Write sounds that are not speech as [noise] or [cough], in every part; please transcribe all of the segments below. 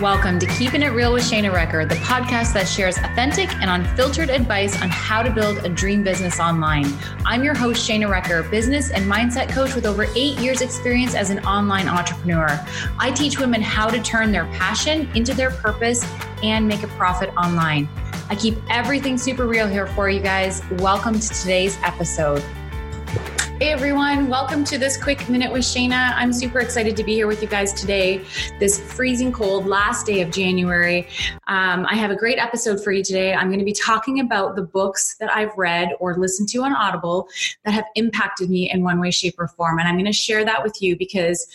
Welcome to Keeping It Real with Shayna Recker, the podcast that shares authentic and unfiltered advice on how to build a dream business online. I'm your host, Shayna Recker, business and mindset coach with over eight years' experience as an online entrepreneur. I teach women how to turn their passion into their purpose and make a profit online. I keep everything super real here for you guys. Welcome to today's episode. Hey everyone, welcome to this quick minute with Shayna. I'm super excited to be here with you guys today, this freezing cold last day of January. Um, I have a great episode for you today. I'm going to be talking about the books that I've read or listened to on Audible that have impacted me in one way, shape, or form. And I'm going to share that with you because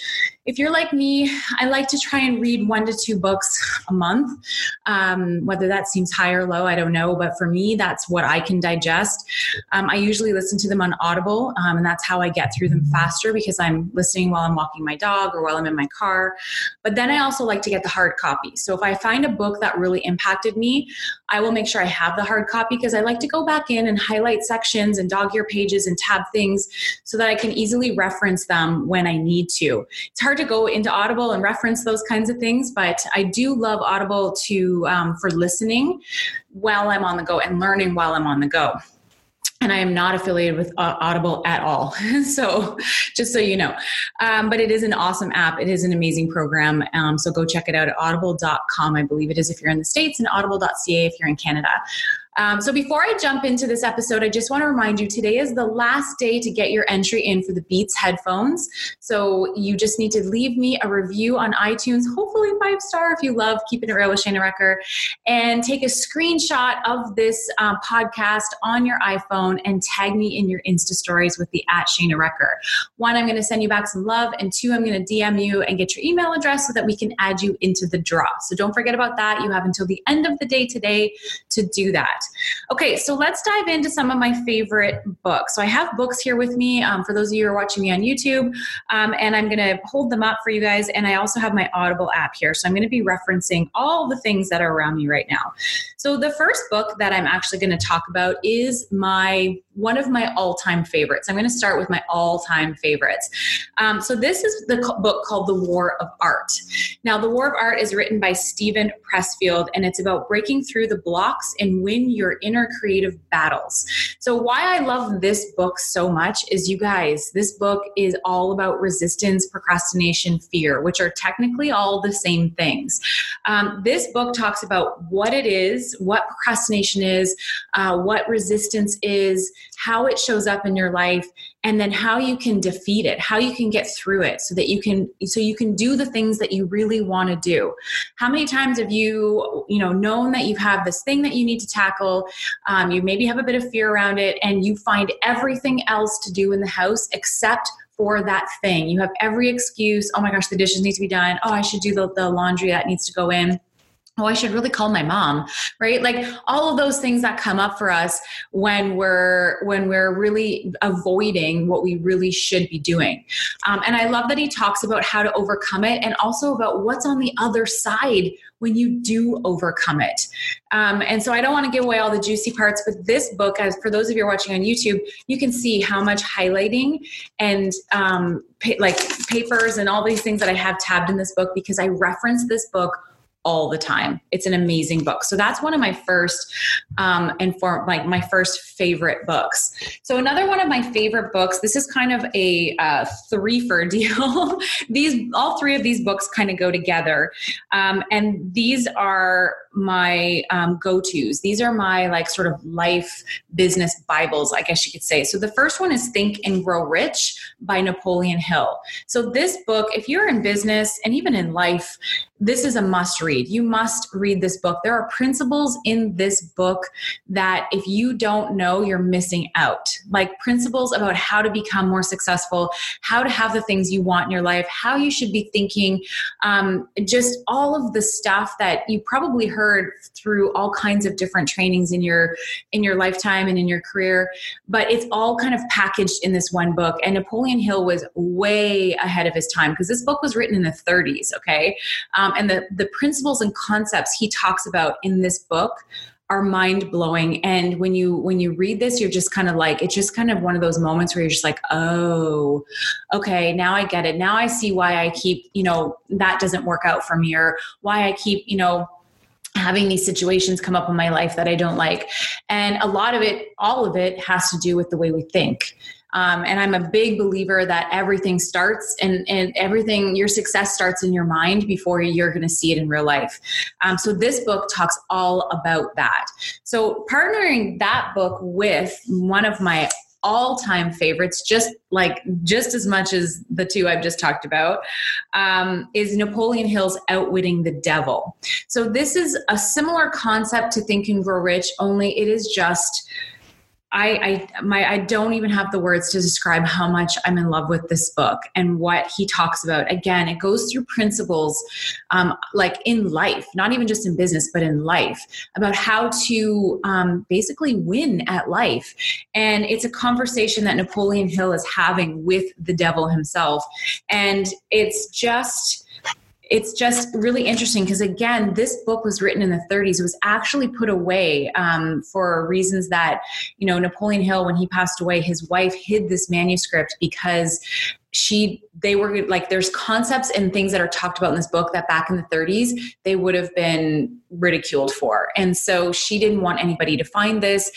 if you're like me, I like to try and read one to two books a month. Um, whether that seems high or low, I don't know. But for me, that's what I can digest. Um, I usually listen to them on Audible, um, and that's how I get through them faster because I'm listening while I'm walking my dog or while I'm in my car. But then I also like to get the hard copy. So if I find a book that really impacted me, I will make sure I have the hard copy because I like to go back in and highlight sections and dog ear pages and tab things so that I can easily reference them when I need to. It's hard to go into Audible and reference those kinds of things, but I do love Audible to um, for listening while I'm on the go and learning while I'm on the go and I am not affiliated with uh, Audible at all. [laughs] so, just so you know, um, but it is an awesome app. It is an amazing program. Um, so, go check it out at audible.com, I believe it is if you're in the States, and audible.ca if you're in Canada. Um, so before I jump into this episode, I just want to remind you today is the last day to get your entry in for the Beats headphones. So you just need to leave me a review on iTunes, hopefully five star if you love Keeping It Real with Shayna Recker, and take a screenshot of this um, podcast on your iPhone and tag me in your Insta stories with the at Shayna Recker. One, I'm going to send you back some love, and two, I'm going to DM you and get your email address so that we can add you into the draw. So don't forget about that. You have until the end of the day today to do that. Okay, so let's dive into some of my favorite books. So I have books here with me um, for those of you who are watching me on YouTube, um, and I'm going to hold them up for you guys. And I also have my Audible app here, so I'm going to be referencing all the things that are around me right now. So the first book that I'm actually going to talk about is my one of my all-time favorites. I'm going to start with my all-time favorites. Um, so this is the book called The War of Art. Now, The War of Art is written by Steven Pressfield, and it's about breaking through the blocks and win your inner creative battles. So why I love this book so much is, you guys, this book is all about resistance, procrastination, fear, which are technically all the same things. Um, this book talks about what it is, what procrastination is, uh, what resistance is how it shows up in your life and then how you can defeat it how you can get through it so that you can so you can do the things that you really want to do. How many times have you you know known that you have this thing that you need to tackle? Um, you maybe have a bit of fear around it and you find everything else to do in the house except for that thing. You have every excuse oh my gosh the dishes need to be done. Oh i should do the, the laundry that needs to go in oh i should really call my mom right? Like all of those things that come up for us when we're when we're really avoiding what we really should be doing. Um, and i love that he talks about how to overcome it and also about what's on the other side when you do overcome it. Um, and so i don't want to give away all the juicy parts but this book as for those of you watching on youtube you can see how much highlighting and um, pa- like papers and all these things that i have tabbed in this book because i reference this book all the time. It's an amazing book. So that's one of my first um, and for like my first favorite books. So another one of my favorite books. This is kind of a uh, three for [laughs] deal. these all three of these books kind of go together, um, and these are my um, go-to's. These are my like sort of life business bibles, I guess you could say. So the first one is Think and Grow Rich by Napoleon Hill. So this book, if you're in business and even in life, this is a must read. You must read this book. There are principles in this book that if you don't know, you're missing out. Like principles about how to become more successful, how to have the things you want in your life, how you should be thinking, um, just all of the stuff that you probably heard through all kinds of different trainings in your in your lifetime and in your career. But it's all kind of packaged in this one book. And Napoleon Hill was way ahead of his time because this book was written in the 30s. Okay. Um, um, and the, the principles and concepts he talks about in this book are mind blowing and when you when you read this you're just kind of like it's just kind of one of those moments where you're just like oh okay now i get it. Now i see why i keep you know that doesn't work out for me or why i keep you know having these situations come up in my life that i don't like. And a lot of it all of it has to do with the way we think um, and I'm a big believer that everything starts and, and everything, your success starts in your mind before you're going to see it in real life. Um, so this book talks all about that. So partnering that book with one of my all-time favorites just like just as much as the two i've just talked about um, is napoleon hill's outwitting the devil so this is a similar concept to think and grow rich only it is just I, I my I don't even have the words to describe how much I'm in love with this book and what he talks about. Again, it goes through principles um, like in life, not even just in business, but in life, about how to um, basically win at life. And it's a conversation that Napoleon Hill is having with the devil himself, and it's just it's just really interesting because again this book was written in the 30s it was actually put away um, for reasons that you know napoleon hill when he passed away his wife hid this manuscript because she they were like there's concepts and things that are talked about in this book that back in the 30s they would have been ridiculed for. And so she didn't want anybody to find this.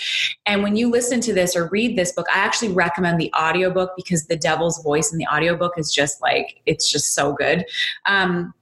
And when you listen to this or read this book i actually recommend the audiobook because the devil's voice in the audiobook is just like it's just so good. Um,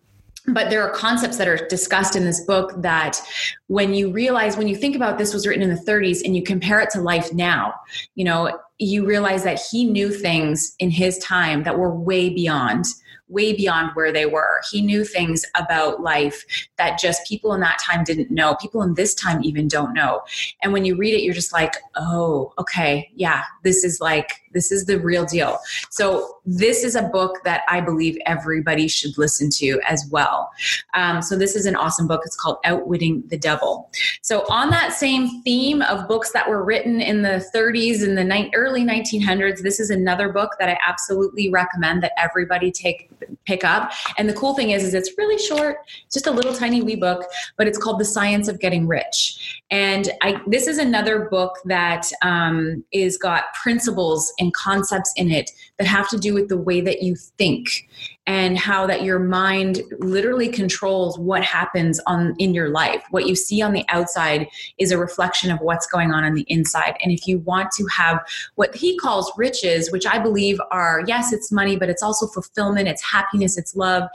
but there are concepts that are discussed in this book that when you realize when you think about this was written in the 30s and you compare it to life now you know you realize that he knew things in his time that were way beyond way beyond where they were. He knew things about life that just people in that time didn't know. People in this time even don't know. And when you read it, you're just like, oh, okay, yeah, this is like, this is the real deal. So, this is a book that I believe everybody should listen to as well. Um, so, this is an awesome book. It's called Outwitting the Devil. So, on that same theme of books that were written in the 30s and the ni- early 1900s, this is another book that I absolutely recommend that everybody take pick up. And the cool thing is, is it's really short, just a little tiny wee book, but it's called The Science of Getting Rich. And I, this is another book that um, is got principles and concepts in it that have to do with the way that you think and how that your mind literally controls what happens on in your life. What you see on the outside is a reflection of what's going on on the inside. And if you want to have what he calls riches which i believe are yes it's money but it's also fulfillment it's happiness it's love.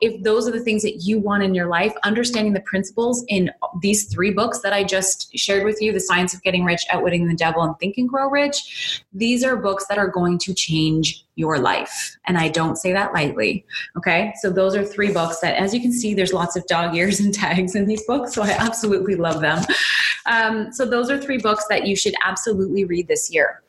If those are the things that you want in your life understanding the principles in these three books that i just shared with you the science of getting rich outwitting the devil and think and grow rich these are books that are going to change your life. And I don't say that lightly. Okay. So those are three books that, as you can see, there's lots of dog ears and [laughs] tags in these books. So I absolutely love them. Um, so those are three books that you should absolutely read this year.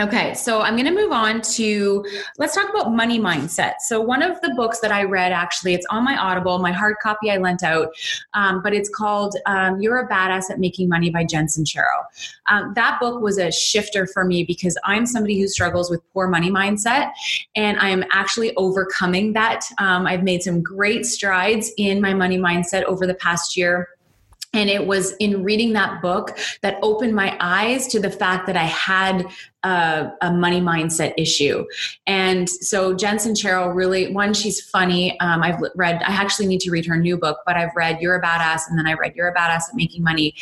Okay, so I'm going to move on to let's talk about money mindset. So, one of the books that I read actually, it's on my Audible, my hard copy I lent out, um, but it's called um, You're a Badass at Making Money by Jen Sincero. Um, that book was a shifter for me because I'm somebody who struggles with poor money mindset, and I am actually overcoming that. Um, I've made some great strides in my money mindset over the past year. And it was in reading that book that opened my eyes to the fact that I had a, a, money mindset issue. And so Jen Sincero really, one, she's funny. Um, I've read, I actually need to read her new book, but I've read You're a Badass and then I read You're a Badass at Making Money.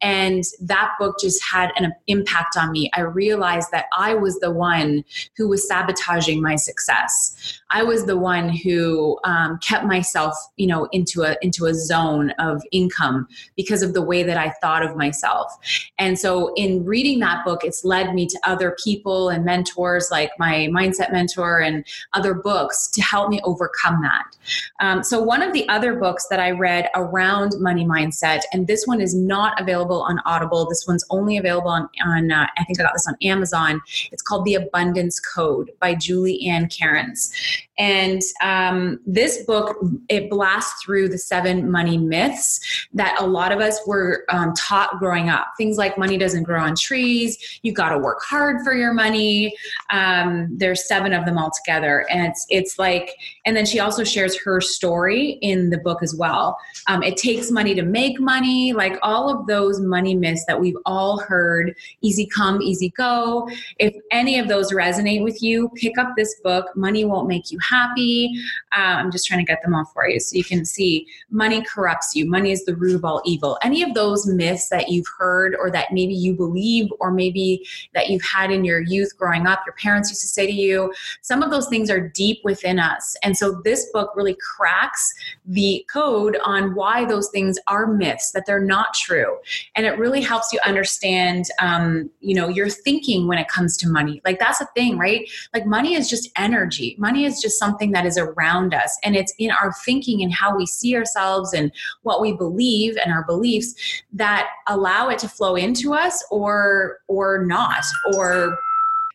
And that book just had an impact on me. I realized that I was the one who was sabotaging my success. I was the one who um, kept myself, you know, into a into a zone of income because of the way that I thought of myself. And so, in reading that book, it's led me to other people and mentors like my mindset mentor and other books to help me overcome that. Um, so, one of the other books that I read around money mindset, and this one is not available on Audible, this one's only available on, on uh, I think I got this on Amazon. It's called The Abundance Code by Julie Ann Cairns. And um, this book, it blasts through the seven money myths that a lot of us were um, taught growing up. Things like money doesn't grow on trees, you got to work hard for your money. Um, there's seven of them all together. And it's, it's like, and then she also shares her story in the book as well. Um, it takes money to make money, like all of those money myths that we've all heard easy come, easy go. If any of those resonate with you, pick up this book. Money won't make you happy. Uh, I'm just trying to get them all for you so you can see money corrupts you. Money is the root of all evil. Any of those myths that you've heard or that maybe you believe or maybe that you've had in your youth growing up, your parents used to say to you, some of those things are deep within us. And so this book really cracks the code on why those things are myths, that they're not true. And it really helps you understand, um, you know, your thinking when it comes to money. Like that's a thing, right? Like money is just energy. Money is just something that is around us. And it's in our thinking and how we see ourselves and what we believe and our beliefs that allow it to flow into us or or not. Or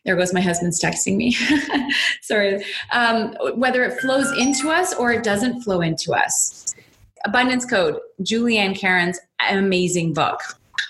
there goes my husband's texting me. [laughs] Sorry. Um, whether it flows into us or it doesn't flow into us. Abundance code Julie Ann Cairns amazing book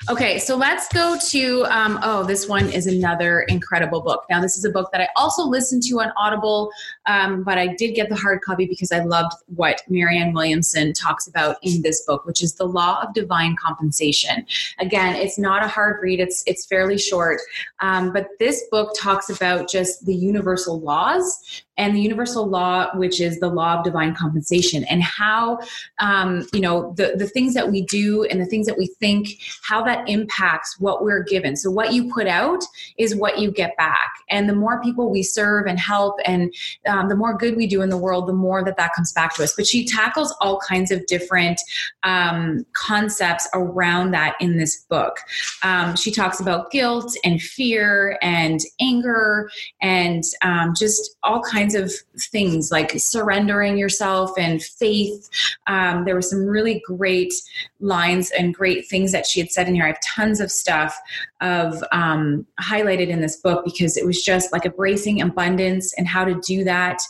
Okay, so let's go to, um, oh, this one is another incredible book. Now, this is a book that I also listened to on Audible, um, but I did get the hard copy because I loved what Marianne Williamson talks about in this book, which is The Law of Divine Compensation. Again, it's not a hard read, it's, it's fairly short, um, but this book talks about just the universal laws and the universal law, which is the law of divine compensation, and how um, you know the the things that we do and the things that we think, how that impacts what we're given. So what you put out is what you get back, and the more people we serve and help, and um, the more good we do in the world, the more that that comes back to us. But she tackles all kinds of different um, concepts around that in this book. Um, she talks about guilt and fear and anger and um, just all kinds kinds of things like surrendering yourself and faith. Um, there were some really great lines and great things that she had said in here. I have tons of stuff of um, highlighted in this book because it was just like embracing abundance and how to do that.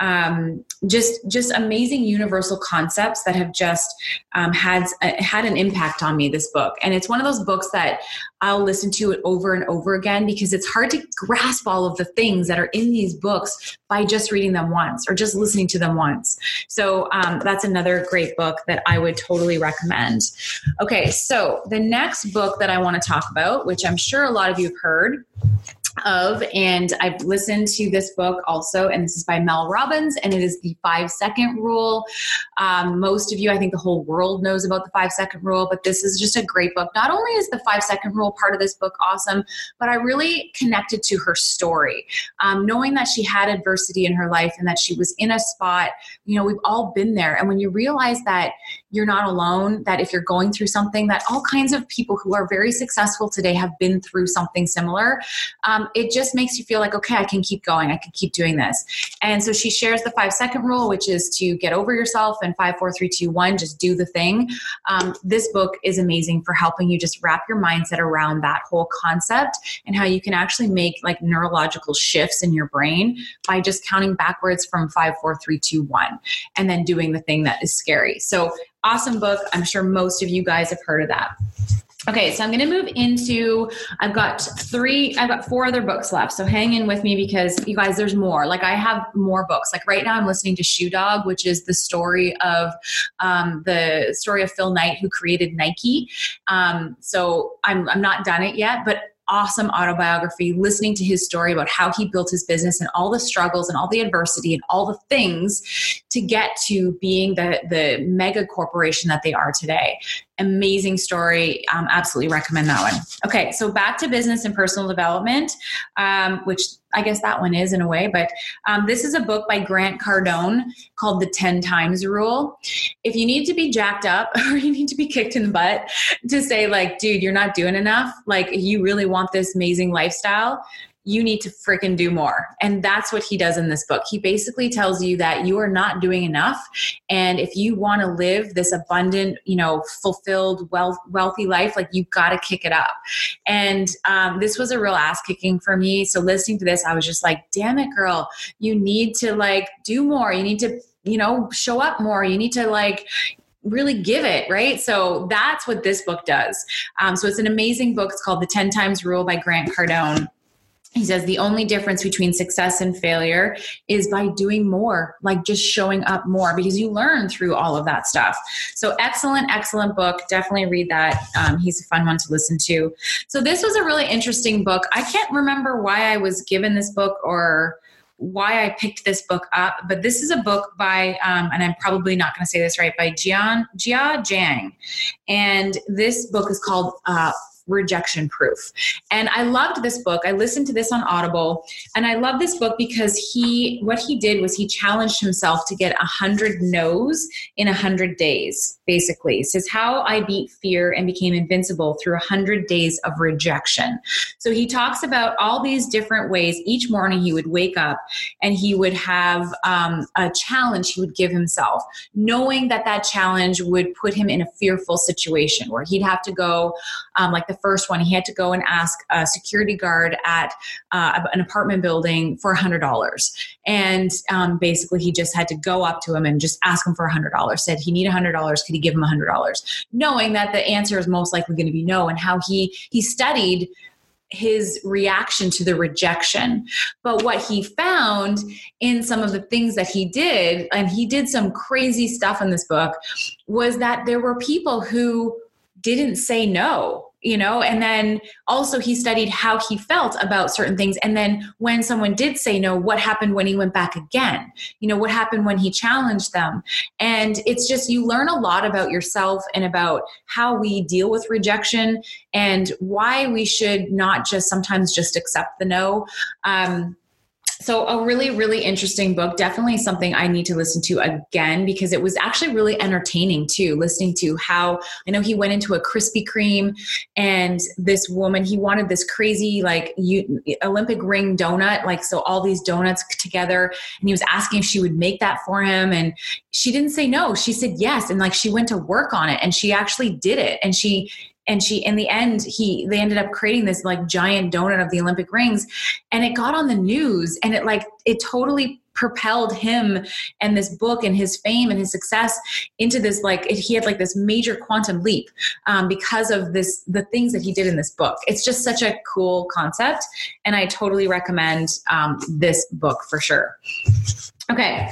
Um, just just amazing universal concepts that have just um, had uh, had an impact on me. This book, and it's one of those books that I'll listen to it over and over again because it's hard to grasp all of the things that are in these books just reading them once or just listening to them once. So um, that's another great book that I would totally recommend. Okay, so the next book that I want to talk about, which I'm sure a lot of you have heard, of and i've listened to this book also and this is by mel robbins and it is the five second rule. Um, most of you i think the whole world knows about the five second rule but this is just a great book. Not only is the five second rule part of this book awesome but i really connected to her story. Um, knowing that she had adversity in her life and that she was in a spot you know we've all been there. And when you realize that you're not alone that if you're going through something that all kinds of people who are very successful today have been through something similar um, it just makes you feel like okay i can keep going i can keep doing this and so she shares the five second rule which is to get over yourself and five four three two one just do the thing um, this book is amazing for helping you just wrap your mindset around that whole concept and how you can actually make like neurological shifts in your brain by just counting backwards from five four three two one and then doing the thing that is scary so awesome book. I'm sure most of you guys have heard of that. Okay, so I'm going to move into. I've got three, I've got four other books left. So hang in with me because you guys, there's more. Like I have more books. Like right now, I'm listening to Shoe Dog, which is the story of um, the story of Phil Knight, who created Nike. Um, so I'm I'm not done it yet, but awesome autobiography, listening to his story about how he built his business and all the struggles and all the adversity and all the things to get to being the, the mega corporation that they are today. Amazing story. Um, absolutely recommend that one. Okay, so back to business and personal development, um, which I guess that one is in a way, but um, this is a book by Grant Cardone called The 10 Times Rule. If you need to be jacked up [laughs] or you need to be kicked in the butt to say, like, dude, you're not doing enough, like, you really want this amazing lifestyle, you need to freaking do more. And that's what he does in this book. He basically tells you that you are not doing enough. And if you want to live this abundant, you know, fulfilled, wealth, wealthy life, like you've got to kick it up. And um, this was a real ass kicking for me. So listening to this, I was just like, damn it, girl, you need to like do more. You need to, you know, show up more. You need to like, really give it, right? So that's what this book does. Um, so it's an amazing book. It's called The 10 Times Rule by Grant Cardone. He says the only difference between success and failure is by doing more, like just showing up more, because you learn through all of that stuff. So, excellent, excellent book. Definitely read that. Um, he's a fun one to listen to. So, this was a really interesting book. I can't remember why I was given this book or why I picked this book up, but this is a book by, um, and I'm probably not going to say this right, by Jian Jia Jiang, and this book is called uh, rejection proof. And I loved this book. I listened to this on Audible and I love this book because he what he did was he challenged himself to get a hundred no's in a hundred days, basically. It says how I beat fear and became invincible through a hundred days of rejection. So he talks about all these different ways. Each morning he would wake up and he would have um, a challenge he would give himself, knowing that that challenge would put him in a fearful situation where he'd have to go um, like the the first one, he had to go and ask a security guard at uh, an apartment building for $100. And um, basically, he just had to go up to him and just ask him for $100. Said he need $100. Could he give him $100? Knowing that the answer is most likely going to be no, and how he he studied his reaction to the rejection. But what he found in some of the things that he did, and he did some crazy stuff in this book, was that there were people who didn't say no you know? And then also he studied how he felt about certain things. And then when someone did say no what happened when he went back again? You know what happened when he challenged them? And it's just you learn a lot about yourself and about how we deal with rejection and why we should not just sometimes just accept the no. Um, so a really really interesting book definitely something i need to listen to again because it was actually really entertaining too listening to how i know he went into a krispy kreme and this woman he wanted this crazy like olympic ring donut like so all these donuts together and he was asking if she would make that for him and she didn't say no she said yes and like she went to work on it and she actually did it and she and she in the end he they ended up creating this like giant donut of the olympic rings. And it got on the news and it like it totally propelled him and this book and his fame and his success into this like he had like this major quantum leap um, because of this the things that he did in this book. It's just such a cool concept and i totally recommend um, this book for sure. Okay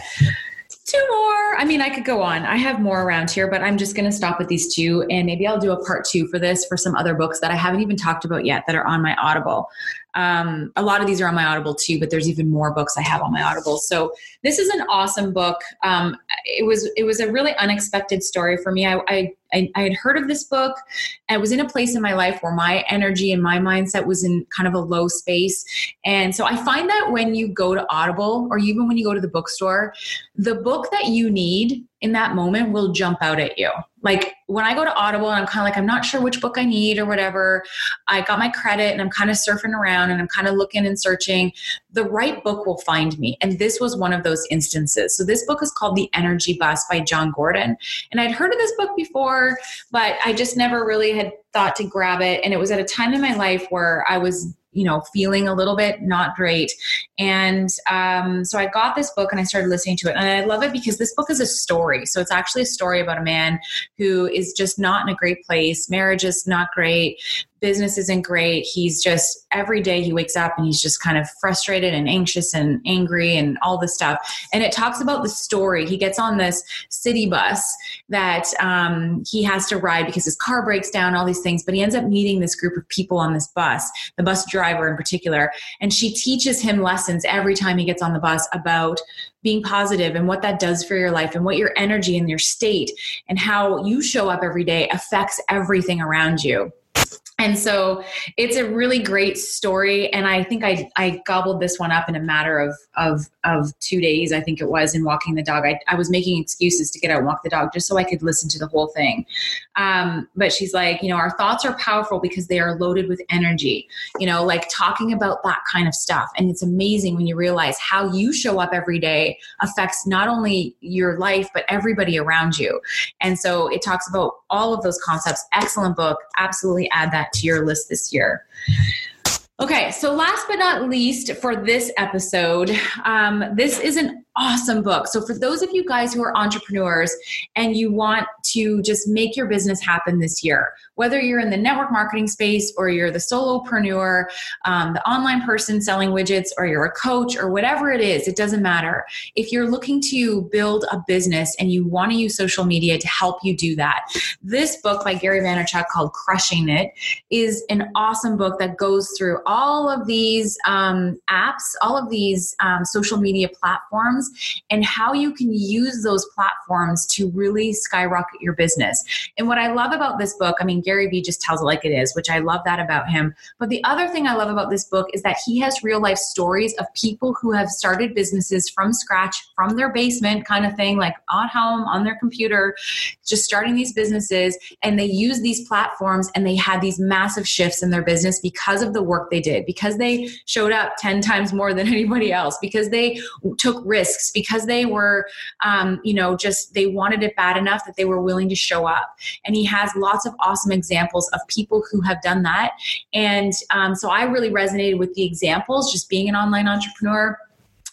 two more. I mean, I could go on. I have more around here, but I'm just going to stop with these two. And maybe I'll do a part two for this for some other books that I haven't even talked about yet that are on my Audible. Um, a lot of these are on my Audible too, but there's even more books I have on my Audible. So this is an awesome book. Um, it was it was a really unexpected story for me. I, I I, I had heard of this book. I was in a place in my life where my energy and my mindset was in kind of a low space. And so I find that when you go to Audible or even when you go to the bookstore, the book that you need in that moment will jump out at you. Like when I go to Audible and I'm kind of like, I'm not sure which book I need or whatever, I got my credit and I'm kind of surfing around and I'm kind of looking and searching, the right book will find me. And this was one of those instances. So this book is called The Energy Bus by Jon Gordon. And I'd heard of this book before, but I just never really had thought to grab it. And it was at a time in my life where I was you know feeling a little bit not great. And um, so i got this book and i started listening to it. And i love it because this book is a story. So it's actually a story about a man who is just not in a great place. Marriage is not great business isn't great. He's just every day he wakes up and he's just kind of frustrated and anxious and angry and all this stuff. And it talks about the story. He gets on this city bus that um, he has to ride because his car breaks down, all these things. But he ends up meeting this group of people on this bus, the bus driver in particular. And she teaches him lessons every time he gets on the bus about being positive and what that does for your life and what your energy and your state and how you show up every day affects everything around you and so it's a really great story and i think i i gobbled this one up in a matter of of of two days i think it was in walking the dog. I, I was making excuses to get out and walk the dog just so i could listen to the whole thing. Um, but she's like you know our thoughts are powerful because they are loaded with energy. You know like talking about that kind of stuff. And it's amazing when you realize how you show up every day affects not only your life but everybody around you. And so it talks about all of those concepts. Excellent book. Absolutely add that to your list this year. Okay, so last but not least for this episode, um, this is an awesome book. So, for those of you guys who are entrepreneurs and you want to just make your business happen this year, whether you're in the network marketing space or you're the solopreneur, um, the online person selling widgets, or you're a coach or whatever it is, it doesn't matter. If you're looking to build a business and you want to use social media to help you do that, this book by Gary Vaynerchuk called Crushing It is an awesome book that goes through all of these um, apps, all of these um, social media platforms platforms and how you can use those platforms to really skyrocket your business. And what I love about this book, I mean, Gary Vee just tells it like it is, which I love that about him. But the other thing I love about this book is that he has real life stories of people who have started businesses from scratch, from their basement kind of thing, like on home, on their computer, just starting these businesses. And they use these platforms and they had these massive shifts in their business because of the work they did, because they showed up 10 times more than [laughs] anybody else, because they took risks risks because they were, um, you know, just they wanted it bad enough that they were willing to show up. And he has lots of awesome examples of people who have done that. And um, so I really resonated with the examples, just being an online entrepreneur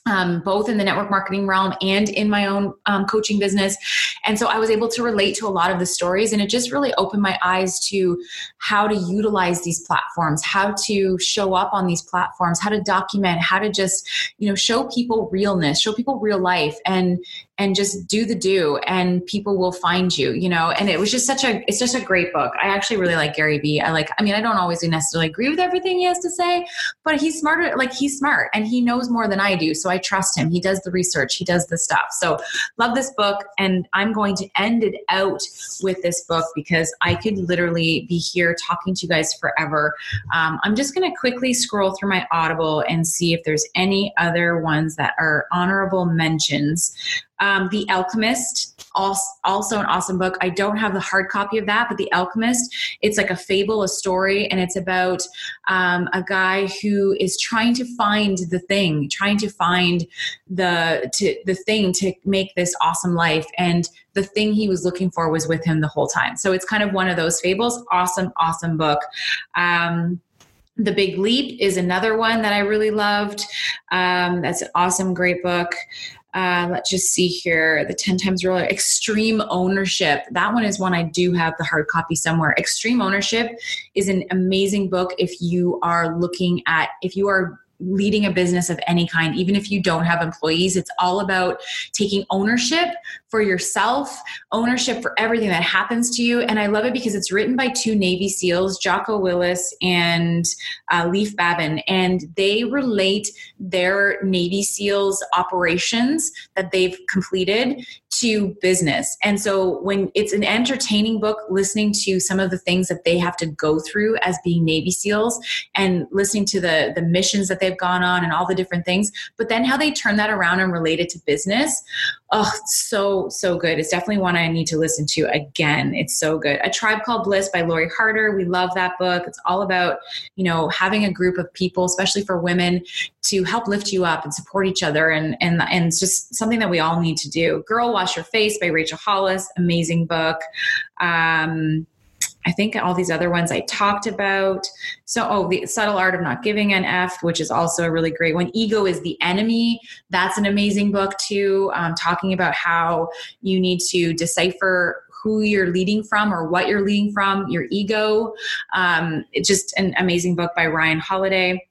um, both in the network marketing realm and in my own um, coaching business. And so I was able to relate to a lot of the stories, and it just really opened my eyes to how to utilize these platforms, how to show up on these platforms, how to document, how to just, you know, show people realness, show people real life, and and just do the do and people will find you you know? And it was just such a it's just a great book. I actually really like gary vee. I like i mean i don't always necessarily agree with everything he has to say but he's smarter like he's smart and he knows more than i do so i trust him. He does the research. He does the stuff. So love this book and i'm going to end it out with this book because i could literally be here talking to you guys forever. Um, i'm just going to quickly scroll through my audible and see if there's any other ones that are honorable mentions um, the Alchemist, also an awesome book. I don't have the hard copy of that, but The Alchemist, it's like a fable, a story, and it's about um, a guy who is trying to find the thing, trying to find the to, the thing to make this awesome life. And the thing he was looking for was with him the whole time. So it's kind of one of those fables. Awesome, awesome book. Um, the Big Leap is another one that I really loved. Um, that's an awesome, great book. Uh, let's just see here. The 10 times ruler extreme ownership. That one is one i do have the hard copy somewhere. Extreme ownership is an amazing book if you are looking at if you are leading a business of any kind, even if you don't have employees. It's all about taking ownership for yourself, ownership for everything that happens to you. And I love it because it's written by two Navy SEALs, Jocko Willink and uh, Leif Babin, and they relate their Navy SEALs operations that they've completed to business. And so when it's an entertaining book, listening to some of the things that they have to go through as being Navy SEALs and listening to the, the missions that they've gone on and all the different things, but then how they turn that around and relate it to business. Oh, so, so good. It's definitely one I need to listen to again. It's so good. A Tribe Called Bliss by Lori Harder. We love that book. It's all about, you know, having a group of people, especially for women, to help lift you up and support each other. And, and, and it's just something that we all need to do. Girl Wash Your Face by Rachel Hollis. Amazing book. Um, I think all these other ones I talked about. So, oh, the subtle art of not giving an F, which is also a really great one. Ego is the enemy. That's an amazing book too, um, talking about how you need to decipher who you're leading from or what you're leading from, your ego. Um, it's just an amazing book by Ryan Holiday.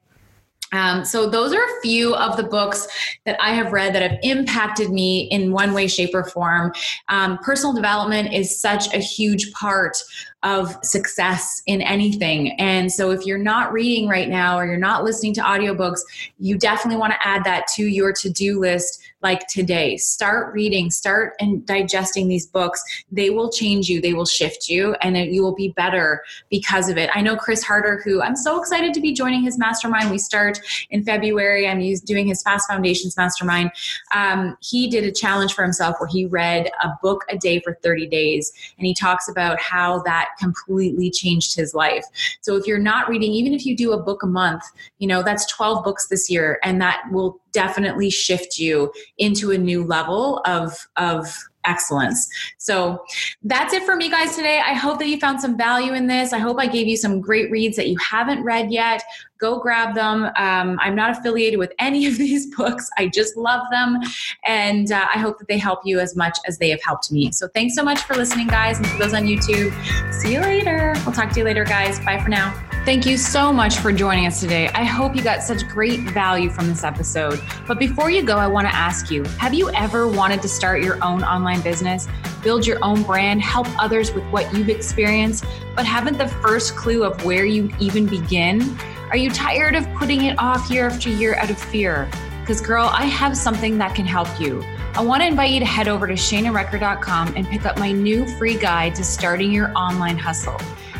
Um, so, those are a few of the books that I have read that have impacted me in one way, shape, or form. Um, personal development is such a huge part of success in anything. And so if you're not reading right now or you're not listening to audiobooks, you definitely want to add that to your to-do list like today. Start reading, start and digesting these books. They will change you, they will shift you, and you will be better because of it. I know Chris Harder, who I'm so excited to be joining his mastermind. We start in February. I'm doing his Fast Foundations mastermind. Um, he did a challenge for himself where he read a book a day for 30 days, and he talks about how that completely changed his life. So if you're not reading, even if you do a book a month, you know, that's 12 books this year, and that will definitely shift you into a new level of of excellence. So that's it for me, guys, today. I hope that you found some value in this. I hope I gave you some great reads that you haven't read yet. Go grab them. Um, I'm not affiliated with any of [laughs] these books, I just love them. And uh, I hope that they help you as much as they have helped me. So thanks so much for listening, guys. And for those on YouTube, see you later. We'll talk to you later, guys. Bye for now. Thank you so much for joining us today. I hope you got such great value from this episode. But before you go, I want to ask you have you ever wanted to start your own online business, build your own brand, help others with what you've experienced, but haven't the first clue of where you even begin? Are you tired of putting it off year after year out of fear? Because, girl, I have something that can help you. I want to invite you to head over to shaynarecker.com and pick up my new free guide to starting your online hustle.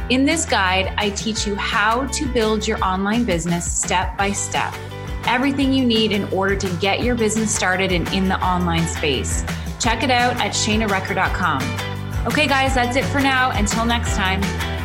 In this guide, I teach you how to build your online business step by step. Everything you need in order to get your business started and in the online space. Check it out at shaynarecker.com. Okay, guys, that's it for now. Until next time.